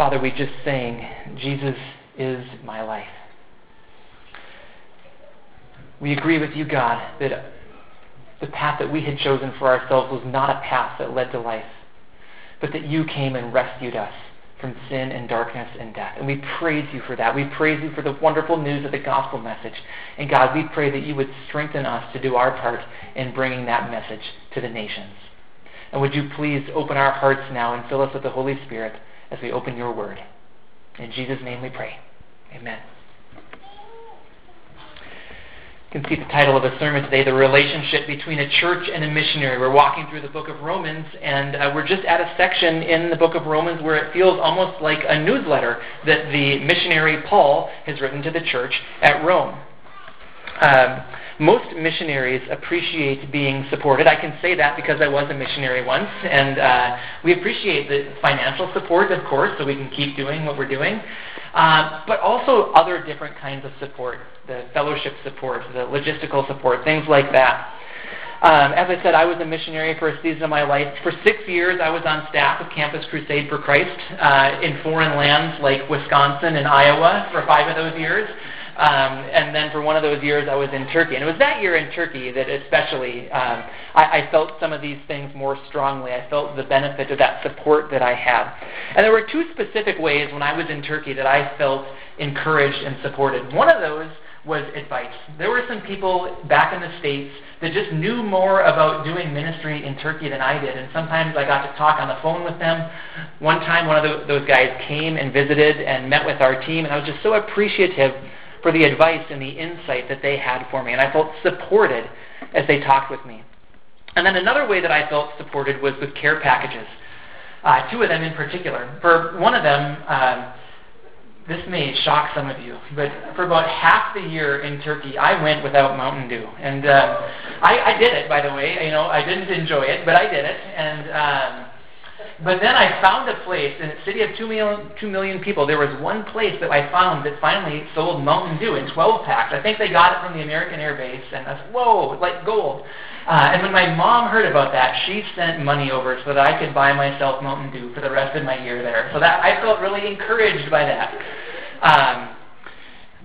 Father, we just sang, Jesus is my life. We agree with you, God, that the path that we had chosen for ourselves was not a path that led to life, but that you came and rescued us from sin and darkness and death. And we praise you for that. We praise you for the wonderful news of the gospel message. And God, we pray that you would strengthen us to do our part in bringing that message to the nations. And would you please open our hearts now and fill us with the Holy Spirit as we open your word. In Jesus' name we pray. Amen. You can see the title of the sermon today, The Relationship Between a Church and a Missionary. We're walking through the book of Romans, and uh, we're just at a section in the book of Romans where it feels almost like a newsletter that the missionary Paul has written to the church at Rome. Um, most missionaries appreciate being supported. I can say that because I was a missionary once, and uh, we appreciate the financial support, of course, so we can keep doing what we're doing, uh, but also other different kinds of support the fellowship support, the logistical support, things like that. Um, as I said, I was a missionary for a season of my life. For six years, I was on staff with Campus Crusade for Christ uh, in foreign lands like Wisconsin and Iowa for five of those years. Um, and then for one of those years, I was in Turkey. And it was that year in Turkey that especially um, I, I felt some of these things more strongly. I felt the benefit of that support that I had. And there were two specific ways when I was in Turkey that I felt encouraged and supported. One of those was advice. There were some people back in the States that just knew more about doing ministry in Turkey than I did, and sometimes I got to talk on the phone with them. One time, one of the, those guys came and visited and met with our team, and I was just so appreciative for the advice and the insight that they had for me, and I felt supported as they talked with me. And then another way that I felt supported was with care packages. Uh, two of them in particular. For one of them, um, this may shock some of you, but for about half the year in Turkey, I went without Mountain Dew, and uh, I, I did it. By the way, you know, I didn't enjoy it, but I did it, and. Um, but then I found a place in a city of two million, two million people. There was one place that I found that finally sold Mountain Dew in 12 packs. I think they got it from the American Air Base, and I said, whoa, like gold. Uh, and when my mom heard about that, she sent money over so that I could buy myself Mountain Dew for the rest of my year there. So that I felt really encouraged by that. Um,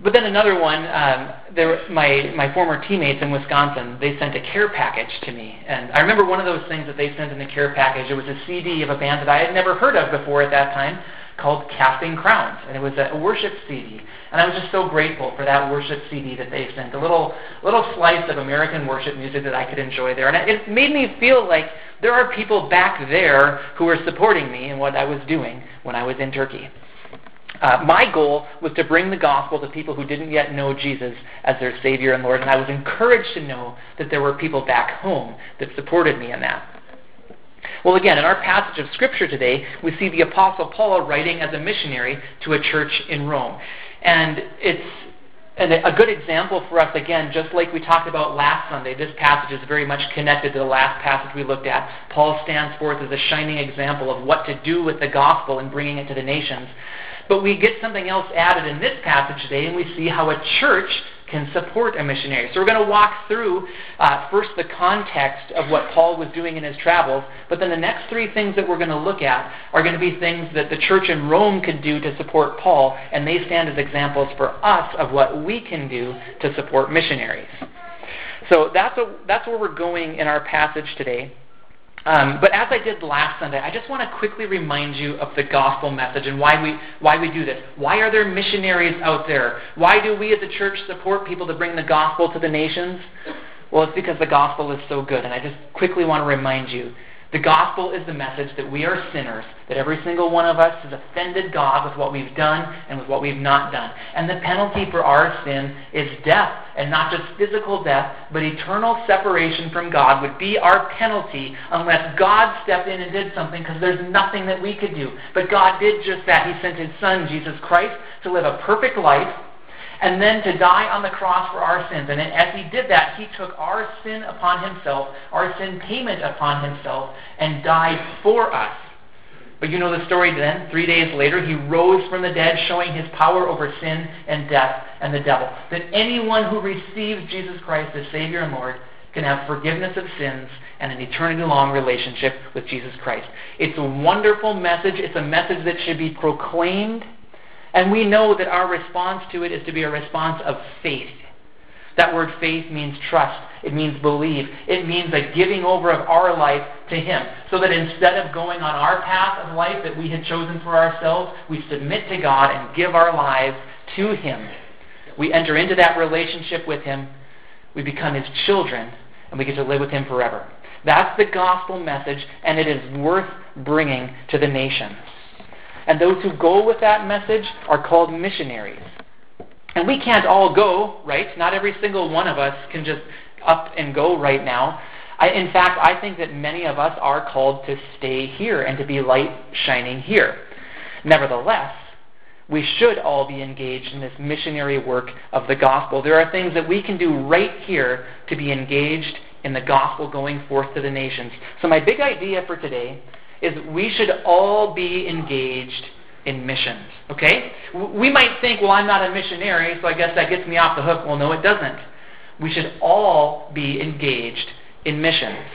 but then another one, um, there, my my former teammates in Wisconsin, they sent a care package to me, and I remember one of those things that they sent in the care package. It was a CD of a band that I had never heard of before at that time, called Casting Crowns, and it was a worship CD. And I was just so grateful for that worship CD that they sent, a little little slice of American worship music that I could enjoy there, and it made me feel like there are people back there who are supporting me in what I was doing when I was in Turkey. Uh, my goal was to bring the gospel to people who didn't yet know Jesus as their Savior and Lord, and I was encouraged to know that there were people back home that supported me in that. Well, again, in our passage of Scripture today, we see the Apostle Paul writing as a missionary to a church in Rome. And it's and a good example for us, again, just like we talked about last Sunday, this passage is very much connected to the last passage we looked at. Paul stands forth as a shining example of what to do with the gospel and bringing it to the nations. But we get something else added in this passage today, and we see how a church can support a missionary. So we're going to walk through uh, first the context of what Paul was doing in his travels, but then the next three things that we're going to look at are going to be things that the church in Rome could do to support Paul, and they stand as examples for us of what we can do to support missionaries. So that's, a, that's where we're going in our passage today. Um, but as I did last Sunday, I just want to quickly remind you of the gospel message and why we why we do this. Why are there missionaries out there? Why do we as a church support people to bring the gospel to the nations? Well, it's because the gospel is so good, and I just quickly want to remind you the gospel is the message that we are sinners, that every single one of us has offended God with what we've done and with what we've not done. And the penalty for our sin is death, and not just physical death, but eternal separation from God would be our penalty unless God stepped in and did something, because there's nothing that we could do. But God did just that. He sent His Son, Jesus Christ, to live a perfect life and then to die on the cross for our sins. And as he did that, he took our sin upon himself, our sin payment upon himself, and died for us. But you know the story then. Three days later, he rose from the dead, showing his power over sin and death and the devil. That anyone who receives Jesus Christ as Savior and Lord can have forgiveness of sins and an eternity long relationship with Jesus Christ. It's a wonderful message. It's a message that should be proclaimed. And we know that our response to it is to be a response of faith. That word faith means trust. It means believe. It means a giving over of our life to Him. So that instead of going on our path of life that we had chosen for ourselves, we submit to God and give our lives to Him. We enter into that relationship with Him. We become His children, and we get to live with Him forever. That's the gospel message, and it is worth bringing to the nations. And those who go with that message are called missionaries. And we can't all go, right? Not every single one of us can just up and go right now. I, in fact, I think that many of us are called to stay here and to be light shining here. Nevertheless, we should all be engaged in this missionary work of the gospel. There are things that we can do right here to be engaged in the gospel going forth to the nations. So, my big idea for today is we should all be engaged in missions. Okay? We might think, well, I'm not a missionary, so I guess that gets me off the hook. Well, no, it doesn't. We should all be engaged in missions.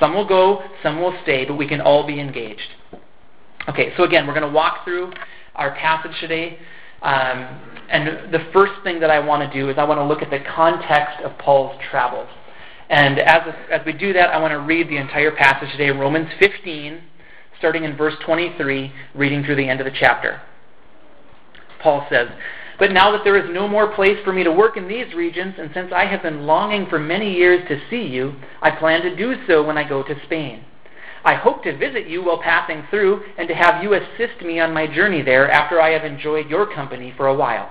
Some will go, some will stay, but we can all be engaged. Okay, so again, we're going to walk through our passage today. Um, and the first thing that I want to do is I want to look at the context of Paul's travels. And as, as we do that, I want to read the entire passage today, Romans 15, starting in verse 23, reading through the end of the chapter. Paul says, But now that there is no more place for me to work in these regions, and since I have been longing for many years to see you, I plan to do so when I go to Spain. I hope to visit you while passing through, and to have you assist me on my journey there after I have enjoyed your company for a while.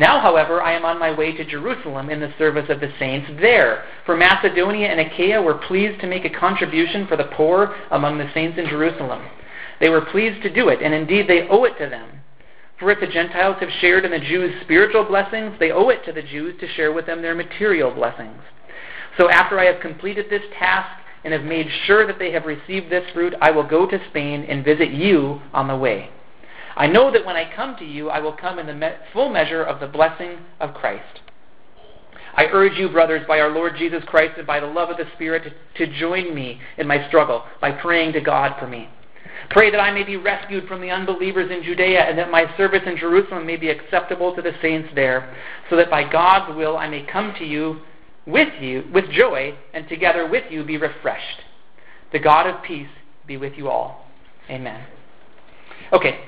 Now, however, I am on my way to Jerusalem in the service of the saints there. For Macedonia and Achaia were pleased to make a contribution for the poor among the saints in Jerusalem. They were pleased to do it, and indeed they owe it to them. For if the Gentiles have shared in the Jews' spiritual blessings, they owe it to the Jews to share with them their material blessings. So after I have completed this task and have made sure that they have received this fruit, I will go to Spain and visit you on the way. I know that when I come to you, I will come in the me- full measure of the blessing of Christ. I urge you, brothers, by our Lord Jesus Christ and by the love of the Spirit, to, to join me in my struggle by praying to God for me. Pray that I may be rescued from the unbelievers in Judea and that my service in Jerusalem may be acceptable to the saints there, so that by God's will I may come to you with you with joy and together with you be refreshed. The God of peace be with you all. Amen. Okay,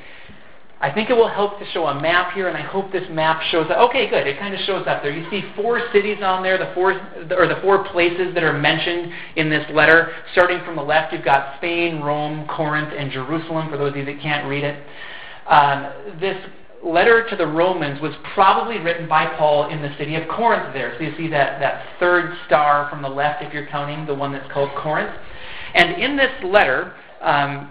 I think it will help to show a map here, and I hope this map shows up. Okay, good. It kind of shows up there. You see four cities on there, the four or the four places that are mentioned in this letter. Starting from the left, you've got Spain, Rome, Corinth, and Jerusalem. For those of you that can't read it, um, this letter to the Romans was probably written by Paul in the city of Corinth. There, so you see that that third star from the left, if you're counting the one that's called Corinth. And in this letter. Um,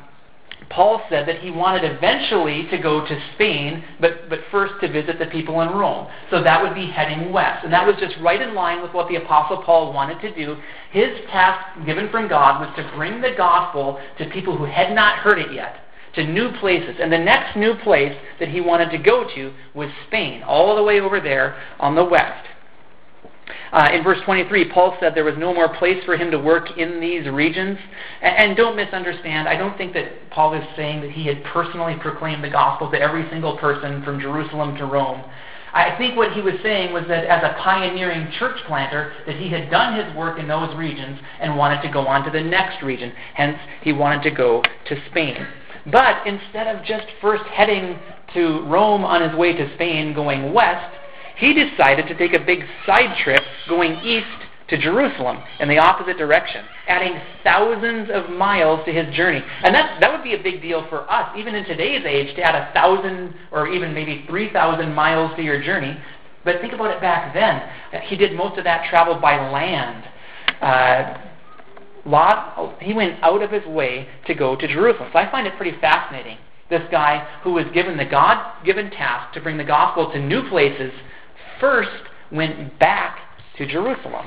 Paul said that he wanted eventually to go to Spain, but, but first to visit the people in Rome. So that would be heading west. And that was just right in line with what the Apostle Paul wanted to do. His task given from God was to bring the gospel to people who had not heard it yet, to new places. And the next new place that he wanted to go to was Spain, all the way over there on the west. Uh, in verse 23, Paul said there was no more place for him to work in these regions. And, and, don't misunderstand, I don't think that Paul is saying that he had personally proclaimed the gospel to every single person from Jerusalem to Rome. I think what he was saying was that as a pioneering church planter, that he had done his work in those regions and wanted to go on to the next region. Hence, he wanted to go to Spain. But instead of just first heading to Rome on his way to Spain, going west, he decided to take a big side trip going east to Jerusalem in the opposite direction, adding thousands of miles to his journey. And that, that would be a big deal for us, even in today's age, to add a thousand or even maybe 3,000 miles to your journey. But think about it back then. He did most of that travel by land. Uh, Lot, he went out of his way to go to Jerusalem. So I find it pretty fascinating. This guy who was given the God given task to bring the gospel to new places first went back to Jerusalem.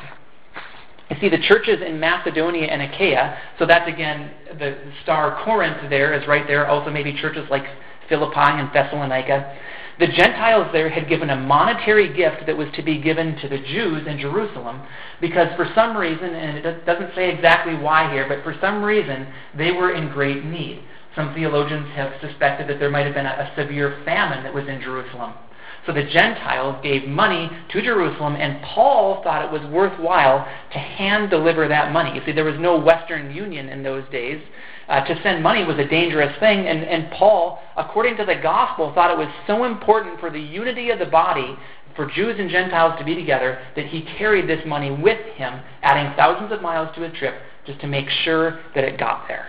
You see, the churches in Macedonia and Achaia, so that's again, the star Corinth there is right there, also maybe churches like Philippi and Thessalonica. The Gentiles there had given a monetary gift that was to be given to the Jews in Jerusalem because for some reason, and it doesn't say exactly why here, but for some reason they were in great need. Some theologians have suspected that there might have been a, a severe famine that was in Jerusalem. So the Gentiles gave money to Jerusalem, and Paul thought it was worthwhile to hand deliver that money. You see, there was no Western Union in those days. Uh, to send money was a dangerous thing, and, and Paul, according to the gospel, thought it was so important for the unity of the body for Jews and Gentiles to be together that he carried this money with him, adding thousands of miles to his trip just to make sure that it got there.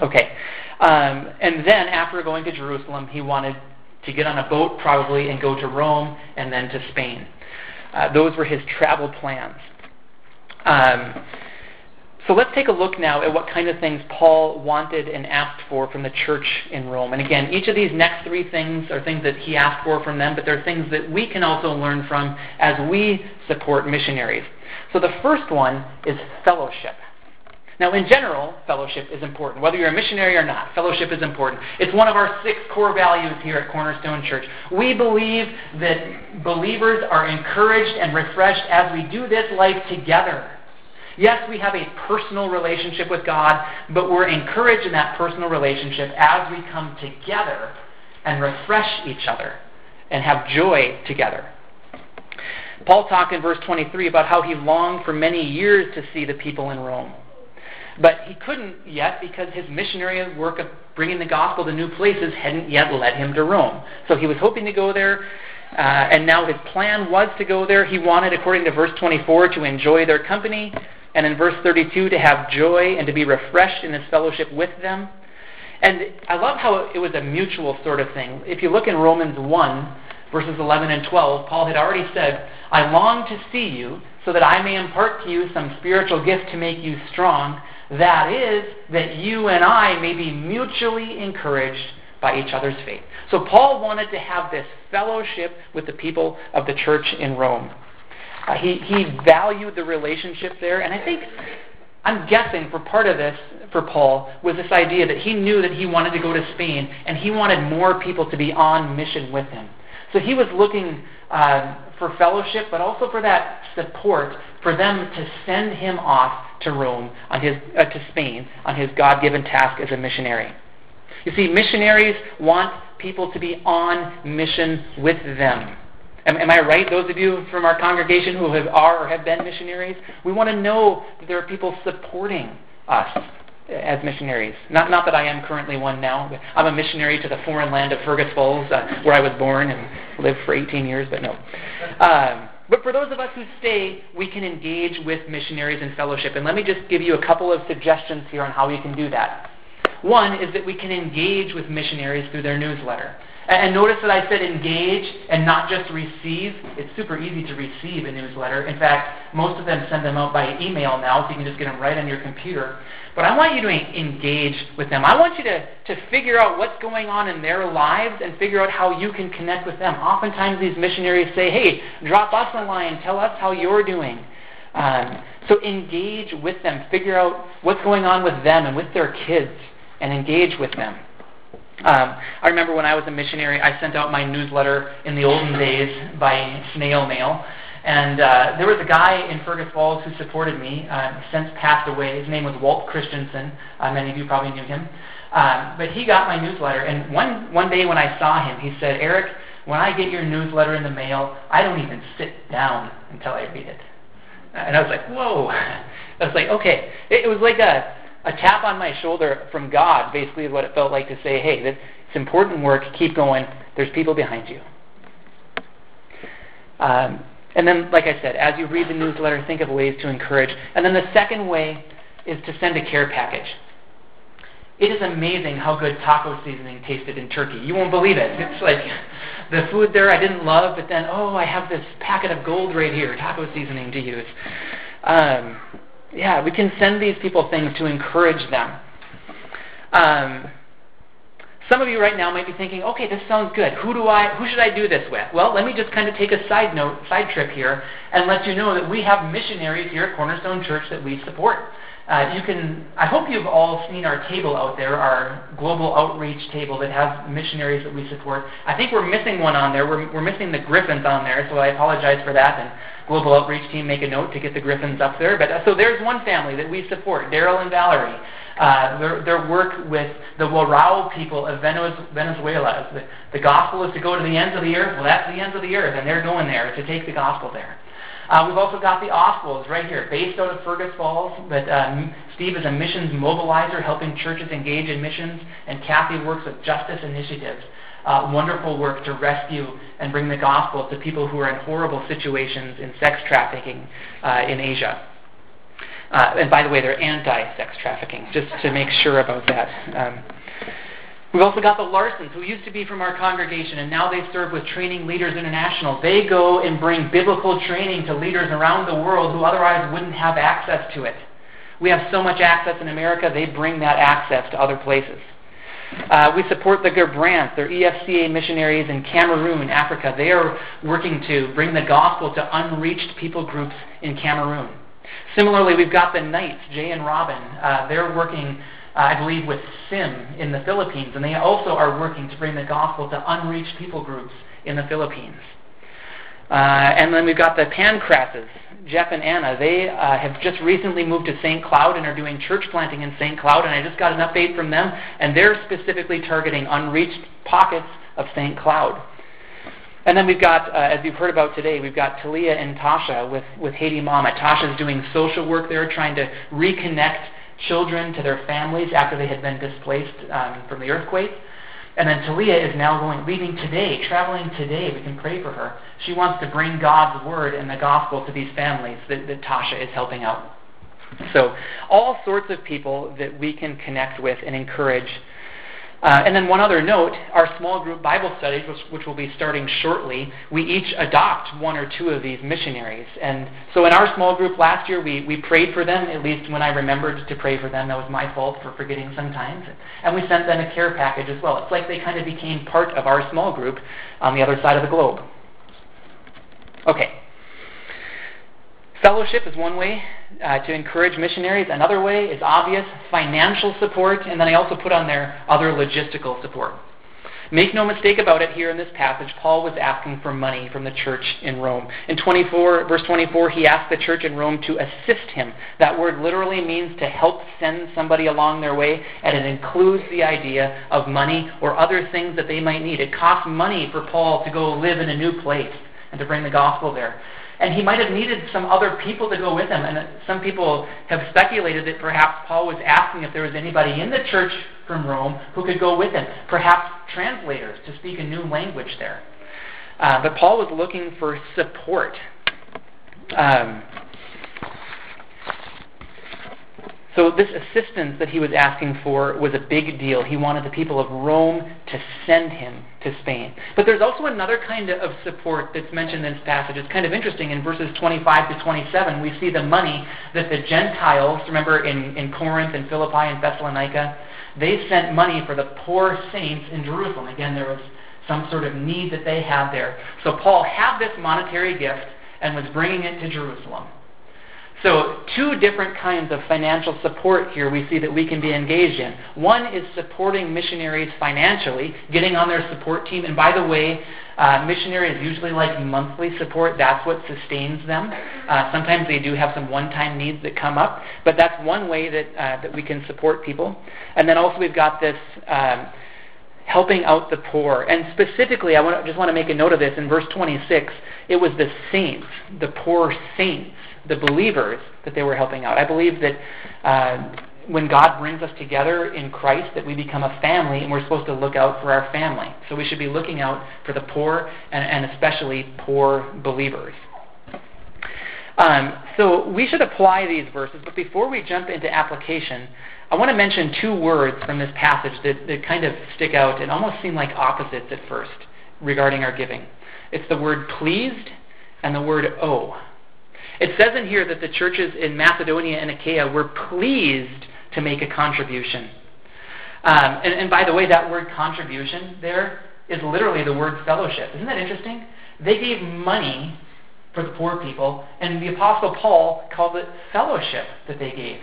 Okay. Um, and then after going to Jerusalem, he wanted to get on a boat probably and go to Rome and then to Spain. Uh, those were his travel plans. Um, so let's take a look now at what kind of things Paul wanted and asked for from the church in Rome. And again, each of these next three things are things that he asked for from them, but they're things that we can also learn from as we support missionaries. So the first one is fellowship. Now, in general, fellowship is important. Whether you're a missionary or not, fellowship is important. It's one of our six core values here at Cornerstone Church. We believe that believers are encouraged and refreshed as we do this life together. Yes, we have a personal relationship with God, but we're encouraged in that personal relationship as we come together and refresh each other and have joy together. Paul talked in verse 23 about how he longed for many years to see the people in Rome. But he couldn't yet because his missionary work of bringing the gospel to new places hadn't yet led him to Rome. So he was hoping to go there, uh, and now his plan was to go there. He wanted, according to verse 24, to enjoy their company, and in verse 32, to have joy and to be refreshed in his fellowship with them. And I love how it was a mutual sort of thing. If you look in Romans 1, verses 11 and 12, Paul had already said, I long to see you so that I may impart to you some spiritual gift to make you strong that is, that you and I may be mutually encouraged by each other's faith. So Paul wanted to have this fellowship with the people of the church in Rome. Uh, he, he valued the relationship there, and I think, I'm guessing for part of this, for Paul, was this idea that he knew that he wanted to go to Spain, and he wanted more people to be on mission with him. So he was looking uh, for fellowship, but also for that support for them to send him off to Rome, on his, uh, to Spain, on his God given task as a missionary. You see, missionaries want people to be on mission with them. Am, am, I right, those of you from our congregation who have, are or have been missionaries? We want to know that there are people supporting us as missionaries. Not, not that I am currently one now. But I'm a missionary to the foreign land of Fergus Falls, uh, where I was born and lived for 18 years, but no. Um, but for those of us who stay, we can engage with missionaries in fellowship. And let me just give you a couple of suggestions here on how we can do that. One is that we can engage with missionaries through their newsletter. And notice that I said engage and not just receive. It's super easy to receive a newsletter. In fact, most of them send them out by email now, so you can just get them right on your computer. But I want you to engage with them. I want you to, to figure out what's going on in their lives and figure out how you can connect with them. Oftentimes, these missionaries say, hey, drop us a line, tell us how you're doing. Um, so engage with them, figure out what's going on with them and with their kids, and engage with them. Um, I remember when I was a missionary, I sent out my newsletter in the olden days by snail mail. And uh, there was a guy in Fergus Falls who supported me, uh, since passed away. His name was Walt Christensen. Uh, many of you probably knew him. Uh, but he got my newsletter. And one, one day when I saw him, he said, Eric, when I get your newsletter in the mail, I don't even sit down until I read it. And I was like, whoa. I was like, okay. It, it was like a, a tap on my shoulder from God, basically, is what it felt like to say, hey, this, it's important work. Keep going. There's people behind you. Um, and then, like I said, as you read the newsletter, think of ways to encourage. And then the second way is to send a care package. It is amazing how good taco seasoning tasted in Turkey. You won't believe it. It's like the food there I didn't love, but then, oh, I have this packet of gold right here, taco seasoning to use. Um, yeah, we can send these people things to encourage them. Um, some of you right now might be thinking, okay, this sounds good. Who do I, who should I do this with? Well, let me just kind of take a side note, side trip here, and let you know that we have missionaries here at Cornerstone Church that we support. Uh, you can. I hope you've all seen our table out there, our global outreach table that has missionaries that we support. I think we're missing one on there. We're, we're missing the Griffins on there, so I apologize for that. And global outreach team make a note to get the Griffins up there. But uh, so there's one family that we support, Daryl and Valerie. Uh, their, their work with the Warao people of Venezuela. The, the gospel is to go to the ends of the earth. Well, that's the ends of the earth, and they're going there to take the gospel there. Uh, we've also got the Oswalds right here, based out of Fergus Falls. But um, Steve is a missions mobilizer, helping churches engage in missions, and Kathy works with Justice Initiatives. Uh, wonderful work to rescue and bring the gospel to people who are in horrible situations in sex trafficking uh, in Asia. Uh, and by the way, they're anti-sex trafficking, just to make sure about that. Um, We've also got the Larsons, who used to be from our congregation, and now they serve with Training Leaders International. They go and bring biblical training to leaders around the world who otherwise wouldn't have access to it. We have so much access in America, they bring that access to other places. Uh, we support the Gerbrandts. They're EFCA missionaries in Cameroon, Africa. They are working to bring the gospel to unreached people groups in Cameroon. Similarly, we've got the Knights, Jay and Robin. Uh, they're working uh, I believe, with SIM in the Philippines, and they also are working to bring the gospel to unreached people groups in the Philippines. Uh, and then we've got the Pancrasses, Jeff and Anna. They uh, have just recently moved to St. Cloud and are doing church planting in St. Cloud, and I just got an update from them, and they're specifically targeting unreached pockets of St. Cloud. And then we've got, uh, as you've heard about today, we've got Talia and Tasha with, with Haiti Mama. Tasha's doing social work there, trying to reconnect children to their families after they had been displaced um, from the earthquake. And then Talia is now going, leaving today, traveling today. We can pray for her. She wants to bring God's word and the gospel to these families that, that Tasha is helping out. So, all sorts of people that we can connect with and encourage uh, and then one other note, our small group Bible studies, which, which, will be starting shortly, we each adopt one or two of these missionaries. And so in our small group last year, we, we prayed for them, at least when I remembered to pray for them. That was my fault for forgetting sometimes. And we sent them a care package as well. It's like they kind of became part of our small group on the other side of the globe. Okay. Fellowship is one way uh, to encourage missionaries. Another way is obvious financial support, and then I also put on there other logistical support. Make no mistake about it, here in this passage, Paul was asking for money from the church in Rome. In 24, verse 24, he asked the church in Rome to assist him. That word literally means to help send somebody along their way, and it includes the idea of money or other things that they might need. It costs money for Paul to go live in a new place and to bring the gospel there. And he might have needed some other people to go with him. And some people have speculated that perhaps Paul was asking if there was anybody in the church from Rome who could go with him, perhaps translators to speak a new language there. Uh, but Paul was looking for support. Um, So, this assistance that he was asking for was a big deal. He wanted the people of Rome to send him to Spain. But there's also another kind of support that's mentioned in this passage. It's kind of interesting. In verses 25 to 27, we see the money that the Gentiles, remember in, in Corinth and Philippi and Thessalonica, they sent money for the poor saints in Jerusalem. Again, there was some sort of need that they had there. So, Paul had this monetary gift and was bringing it to Jerusalem. So, two different kinds of financial support here we see that we can be engaged in. One is supporting missionaries financially, getting on their support team. And by the way, uh, missionaries usually like monthly support. That's what sustains them. Uh, sometimes they do have some one-time needs that come up, but that's one way that uh, that we can support people. And then also we've got this. Um, helping out the poor. And specifically, I want, just want to make a note of this. In verse 26, it was the saints, the poor saints, the believers that they were helping out. I believe that uh, when God brings us together in Christ, that we become a family, and we're supposed to look out for our family. So we should be looking out for the poor, and, and especially poor believers. Um, so we should apply these verses, but before we jump into application, I want to mention two words from this passage that, that kind of stick out and almost seem like opposites at first regarding our giving. It's the word pleased and the word owe. It says in here that the churches in Macedonia and Achaia were pleased to make a contribution. Um, and, and by the way, that word contribution there is literally the word fellowship. Isn't that interesting? They gave money for the poor people, and the Apostle Paul called it fellowship that they gave.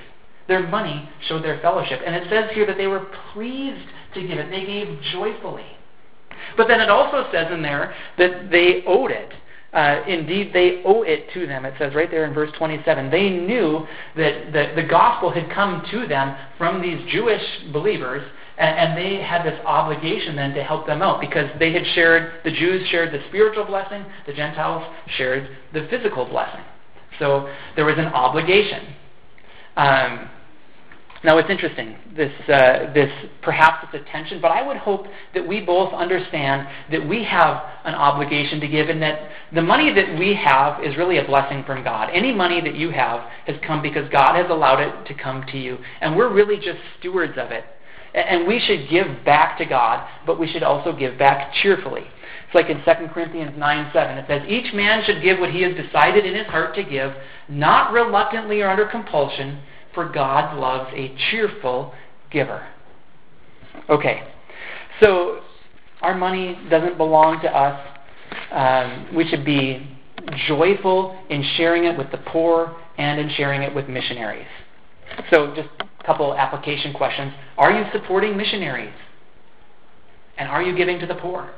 Their money showed their fellowship. And it says here that they were pleased to give it, they gave joyfully. But then it also says in there that they owed it. Uh, indeed, they owe it to them. It says right there in verse 27. They knew that the, the gospel had come to them from these Jewish believers, and, and they had this obligation then to help them out because they had shared, the Jews shared the spiritual blessing, the Gentiles shared the physical blessing. So there was an obligation. Um, now it's interesting, this, uh, this perhaps it's a tension, but I would hope that we both understand that we have an obligation to give and that the money that we have is really a blessing from God. Any money that you have has come because God has allowed it to come to you, and we're really just stewards of it. And we should give back to God, but we should also give back cheerfully. It's like in 2 Corinthians 9 7. It says, Each man should give what he has decided in his heart to give, not reluctantly or under compulsion for God loves a cheerful giver. Okay, so our money doesn't belong to us. Um, we should be joyful in sharing it with the poor and in sharing it with missionaries. So, just a couple application questions. Are you supporting missionaries? And are you giving to the poor?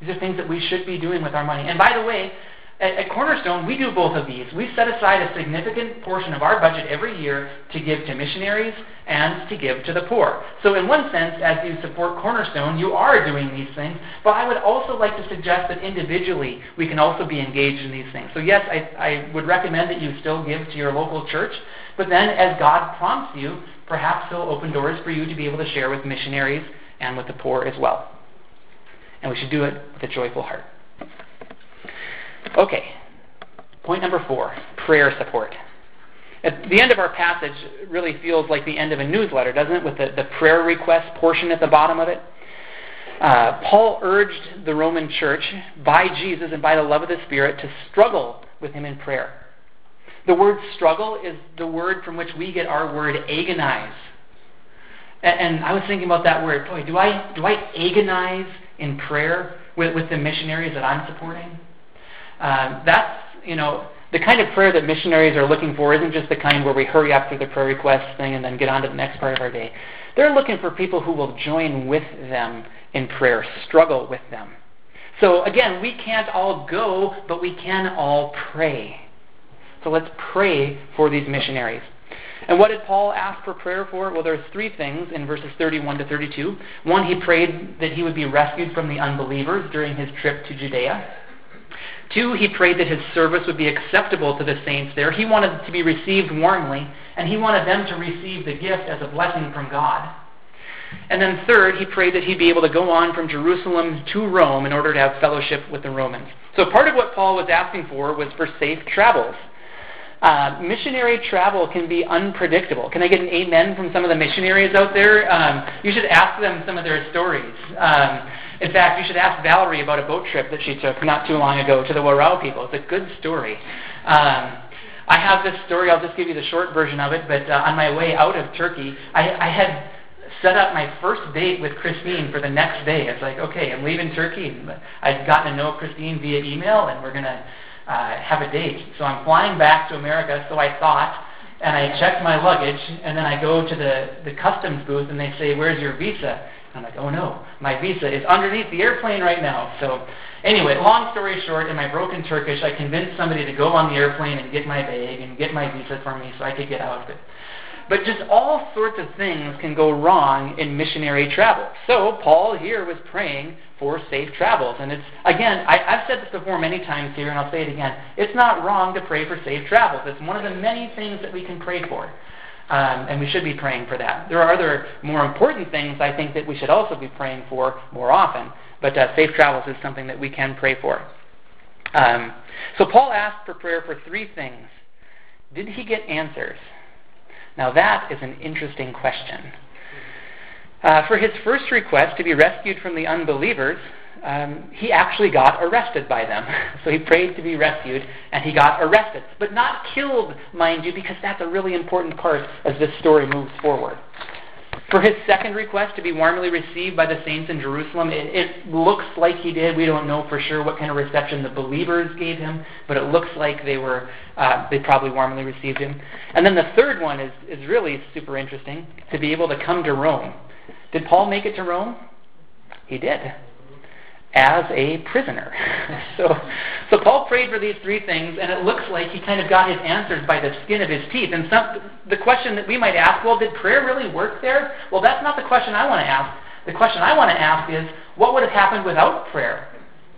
These are things that we should be doing with our money. And by the way, at, at Cornerstone, we do both of these. We set aside a significant portion of our budget every year to give to missionaries and to give to the poor. So, in one sense, as you support Cornerstone, you are doing these things. But I would also like to suggest that individually we can also be engaged in these things. So, yes, I, I would recommend that you still give to your local church. But then, as God prompts you, perhaps He'll open doors for you to be able to share with missionaries and with the poor as well. And we should do it with a joyful heart. Okay, point number four prayer support. At the end of our passage really feels like the end of a newsletter, doesn't it? With the, the prayer request portion at the bottom of it. Uh, Paul urged the Roman church, by Jesus and by the love of the Spirit, to struggle with him in prayer. The word struggle is the word from which we get our word agonize. And, and I was thinking about that word. Boy, do I, do I agonize in prayer with, with the missionaries that I'm supporting? Um, that's, you know, the kind of prayer that missionaries are looking for isn't just the kind where we hurry up through the prayer request thing and then get on to the next part of our day. They're looking for people who will join with them in prayer, struggle with them. So again, we can't all go, but we can all pray. So let's pray for these missionaries. And what did Paul ask for prayer for? Well, there's three things in verses 31 to 32. One, he prayed that he would be rescued from the unbelievers during his trip to Judea. Two, he prayed that his service would be acceptable to the saints there. He wanted to be received warmly, and he wanted them to receive the gift as a blessing from God. And then third, he prayed that he'd be able to go on from Jerusalem to Rome in order to have fellowship with the Romans. So part of what Paul was asking for was for safe travels. Uh, missionary travel can be unpredictable. Can I get an amen from some of the missionaries out there? Um, you should ask them some of their stories. Um, in fact, you should ask Valerie about a boat trip that she took not too long ago to the Warao people. It's a good story. Um, I have this story. I'll just give you the short version of it. But uh, on my way out of Turkey, I, I had set up my first date with Christine for the next day. It's like, okay, I'm leaving Turkey. I'd gotten to know Christine via email, and we're to uh, have a date. So I'm flying back to America, so I thought, and I checked my luggage, and then I go to the, the customs booth, and they say, where's your visa? I'm like, oh no, my visa is underneath the airplane right now. So, anyway, long story short, in my broken Turkish, I convinced somebody to go on the airplane and get my bag and get my visa for me so I could get out. But, but just all sorts of things can go wrong in missionary travel. So, Paul here was praying for safe travels. And it's, again, I, I've said this before many times here, and I'll say it again. It's not wrong to pray for safe travels. It's one of the many things that we can pray for. Um, and we should be praying for that. There are other more important things I think that we should also be praying for more often, but uh, safe travels is something that we can pray for. Um, so Paul asked for prayer for three things. Did he get answers? Now that is an interesting question. Uh, for his first request to be rescued from the unbelievers, um, he actually got arrested by them. So he prayed to be rescued, and he got arrested. But not killed, mind you, because that's a really important part as this story moves forward. For his second request to be warmly received by the saints in Jerusalem, it, it, looks like he did. We don't know for sure what kind of reception the believers gave him, but it looks like they were uh, they probably warmly received him. And then the third one is is really super interesting to be able to come to Rome. Did Paul make it to Rome? He did as a prisoner. so, so Paul prayed for these three things, and it looks like he kind of got his answers by the skin of his teeth. And some, the question that we might ask, well, did prayer really work there? Well, that's not the question I want to ask. The question I want to ask is, what would have happened without prayer?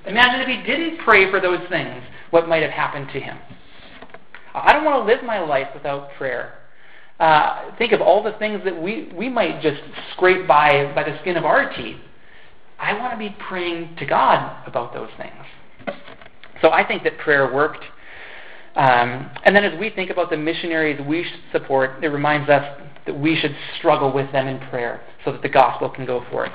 Imagine if he didn't pray for those things, what might have happened to him? I don't want to live my life without prayer. Uh, think of all the things that we, we might just scrape by by the skin of our teeth. I want to be praying to God about those things. So I think that prayer worked. Um, and then as we think about the missionaries we support, it reminds us that we should struggle with them in prayer so that the gospel can go forth.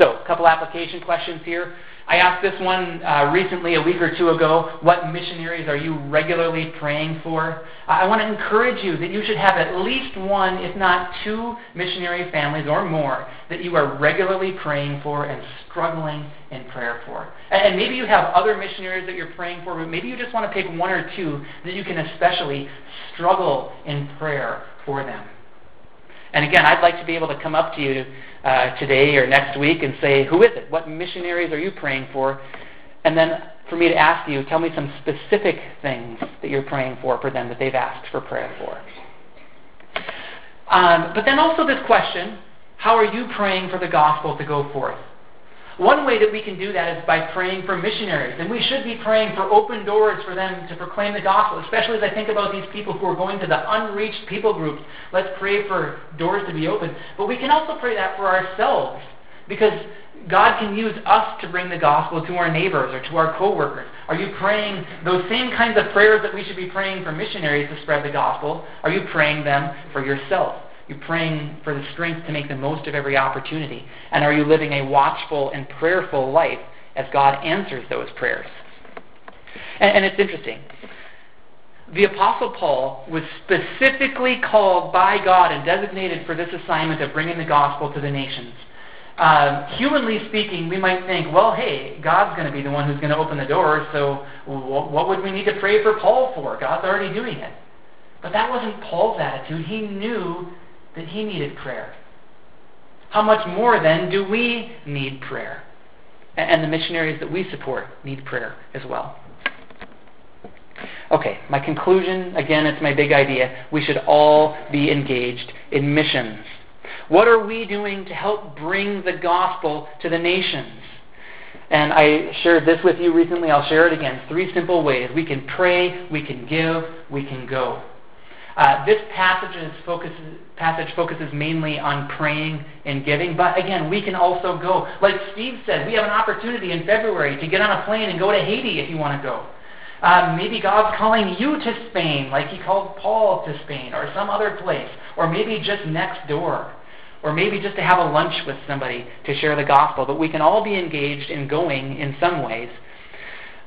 So, a couple application questions here. I asked this one uh, recently, a week or two ago. What missionaries are you regularly praying for? I want to encourage you that you should have at least one, if not two, missionary families or more that you are regularly praying for and struggling in prayer for. And maybe you have other missionaries that you're praying for, but maybe you just want to pick one or two that you can especially struggle in prayer for them. And again, I'd like to be able to come up to you uh, today or next week and say, Who is it? What missionaries are you praying for? And then for me to ask you, tell me some specific things that you're praying for for them that they've asked for prayer for. Um, but then also this question how are you praying for the gospel to go forth? One way that we can do that is by praying for missionaries. And we should be praying for open doors for them to proclaim the gospel, especially as I think about these people who are going to the unreached people groups. Let's pray for doors to be open. But we can also pray that for ourselves because God can use us to bring the gospel to our neighbors or to our coworkers. Are you praying those same kinds of prayers that we should be praying for missionaries to spread the gospel? Are you praying them for yourself? You're praying for the strength to make the most of every opportunity. And are you living a watchful and prayerful life as God answers those prayers? And, and it's interesting. The Apostle Paul was specifically called by God and designated for this assignment of bringing the gospel to the nations. Um, humanly speaking, we might think, well, hey, God's going to be the one who's going to open the door, so what would we need to pray for Paul for? God's already doing it. But that wasn't Paul's attitude. He knew that he needed prayer. How much more then do we need prayer? And the missionaries that we support need prayer as well. Okay, my conclusion again, it's my big idea. We should all be engaged in missions. What are we doing to help bring the gospel to the nations? And I shared this with you recently. I'll share it again. Three simple ways. We can pray, we can give, we can go. Uh, this passage focuses, passage focuses mainly on praying and giving, but again, we can also go. Like Steve said, we have an opportunity in February to get on a plane and go to Haiti if you want to go. Uh, maybe God's calling you to Spain, like He called Paul to Spain, or some other place, or maybe just next door, or maybe just to have a lunch with somebody to share the gospel. But we can all be engaged in going in some ways.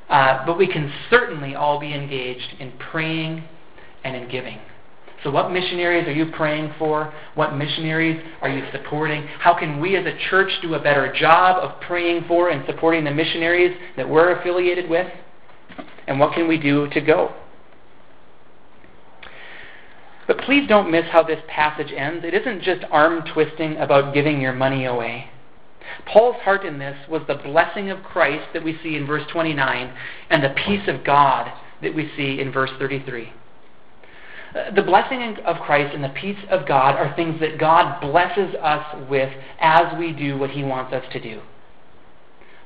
Uh, but we can certainly all be engaged in praying and in giving. So, what missionaries are you praying for? What missionaries are you supporting? How can we as a church do a better job of praying for and supporting the missionaries that we're affiliated with? And what can we do to go? But please don't miss how this passage ends. It isn't just arm twisting about giving your money away. Paul's heart in this was the blessing of Christ that we see in verse 29 and the peace of God that we see in verse 33. The blessing of Christ and the peace of God are things that God blesses us with as we do what He wants us to do.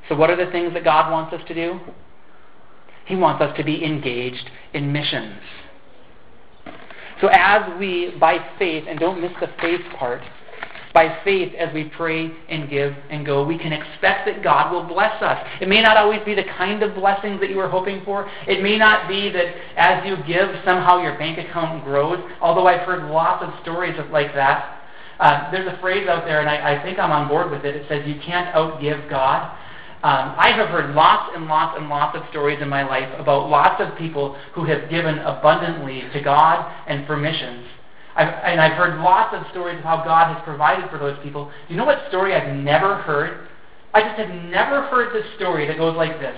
So, what are the things that God wants us to do? He wants us to be engaged in missions. So, as we, by faith, and don't miss the faith part, by faith, as we pray and give and go, we can expect that God will bless us. It may not always be the kind of blessings that you were hoping for. It may not be that as you give, somehow your bank account grows, although I've heard lots of stories of, like that. Uh, there's a phrase out there, and I, I think I'm on board with it. It says, You can't outgive God. Um, I have heard lots and lots and lots of stories in my life about lots of people who have given abundantly to God and for missions I've, and I've heard lots of stories of how God has provided for those people. Do you know what story I've never heard? I just have never heard this story that goes like this.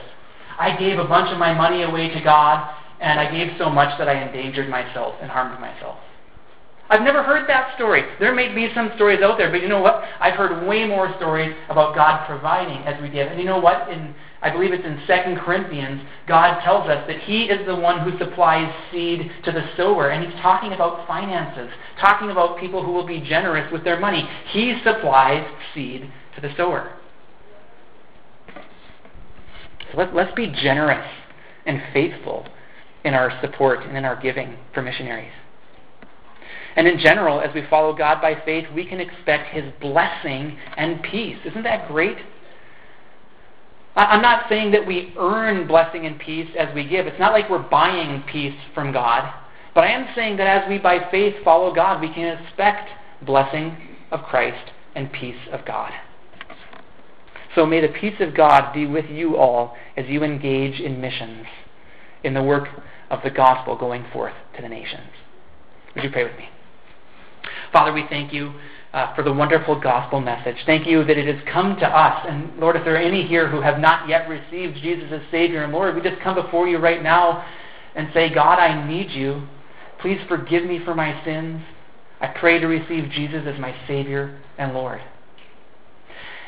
I gave a bunch of my money away to God, and I gave so much that I endangered myself and harmed myself. I've never heard that story. There may be some stories out there, but you know what? I've heard way more stories about God providing as we give. And you know what? In I believe it's in 2 Corinthians, God tells us that He is the one who supplies seed to the sower. And He's talking about finances, talking about people who will be generous with their money. He supplies seed to the sower. So let, let's be generous and faithful in our support and in our giving for missionaries. And in general, as we follow God by faith, we can expect His blessing and peace. Isn't that great? I'm not saying that we earn blessing and peace as we give. It's not like we're buying peace from God. But I am saying that as we by faith follow God, we can expect blessing of Christ and peace of God. So may the peace of God be with you all as you engage in missions, in the work of the gospel going forth to the nations. Would you pray with me? Father, we thank you uh, for the wonderful gospel message. Thank you that it has come to us. And Lord, if there are any here who have not yet received Jesus as Savior and Lord, we just come before you right now and say, God, I need you. Please forgive me for my sins. I pray to receive Jesus as my Savior and Lord.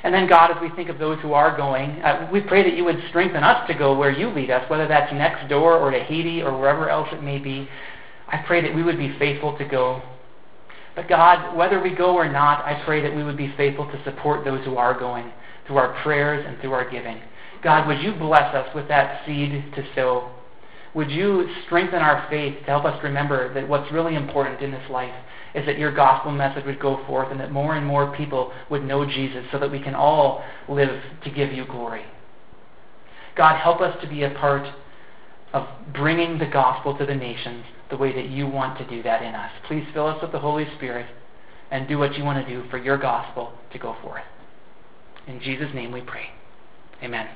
And then, God, as we think of those who are going, uh, we pray that you would strengthen us to go where you lead us, whether that's next door or to Haiti or wherever else it may be. I pray that we would be faithful to go but God, whether we go or not, I pray that we would be faithful to support those who are going through our prayers and through our giving. God, would you bless us with that seed to sow? Would you strengthen our faith to help us remember that what's really important in this life is that your gospel message would go forth and that more and more people would know Jesus so that we can all live to give you glory. God, help us to be a part of bringing the gospel to the nations the way that you want to do that in us. Please fill us with the Holy Spirit and do what you want to do for your gospel to go forth. In Jesus' name we pray. Amen.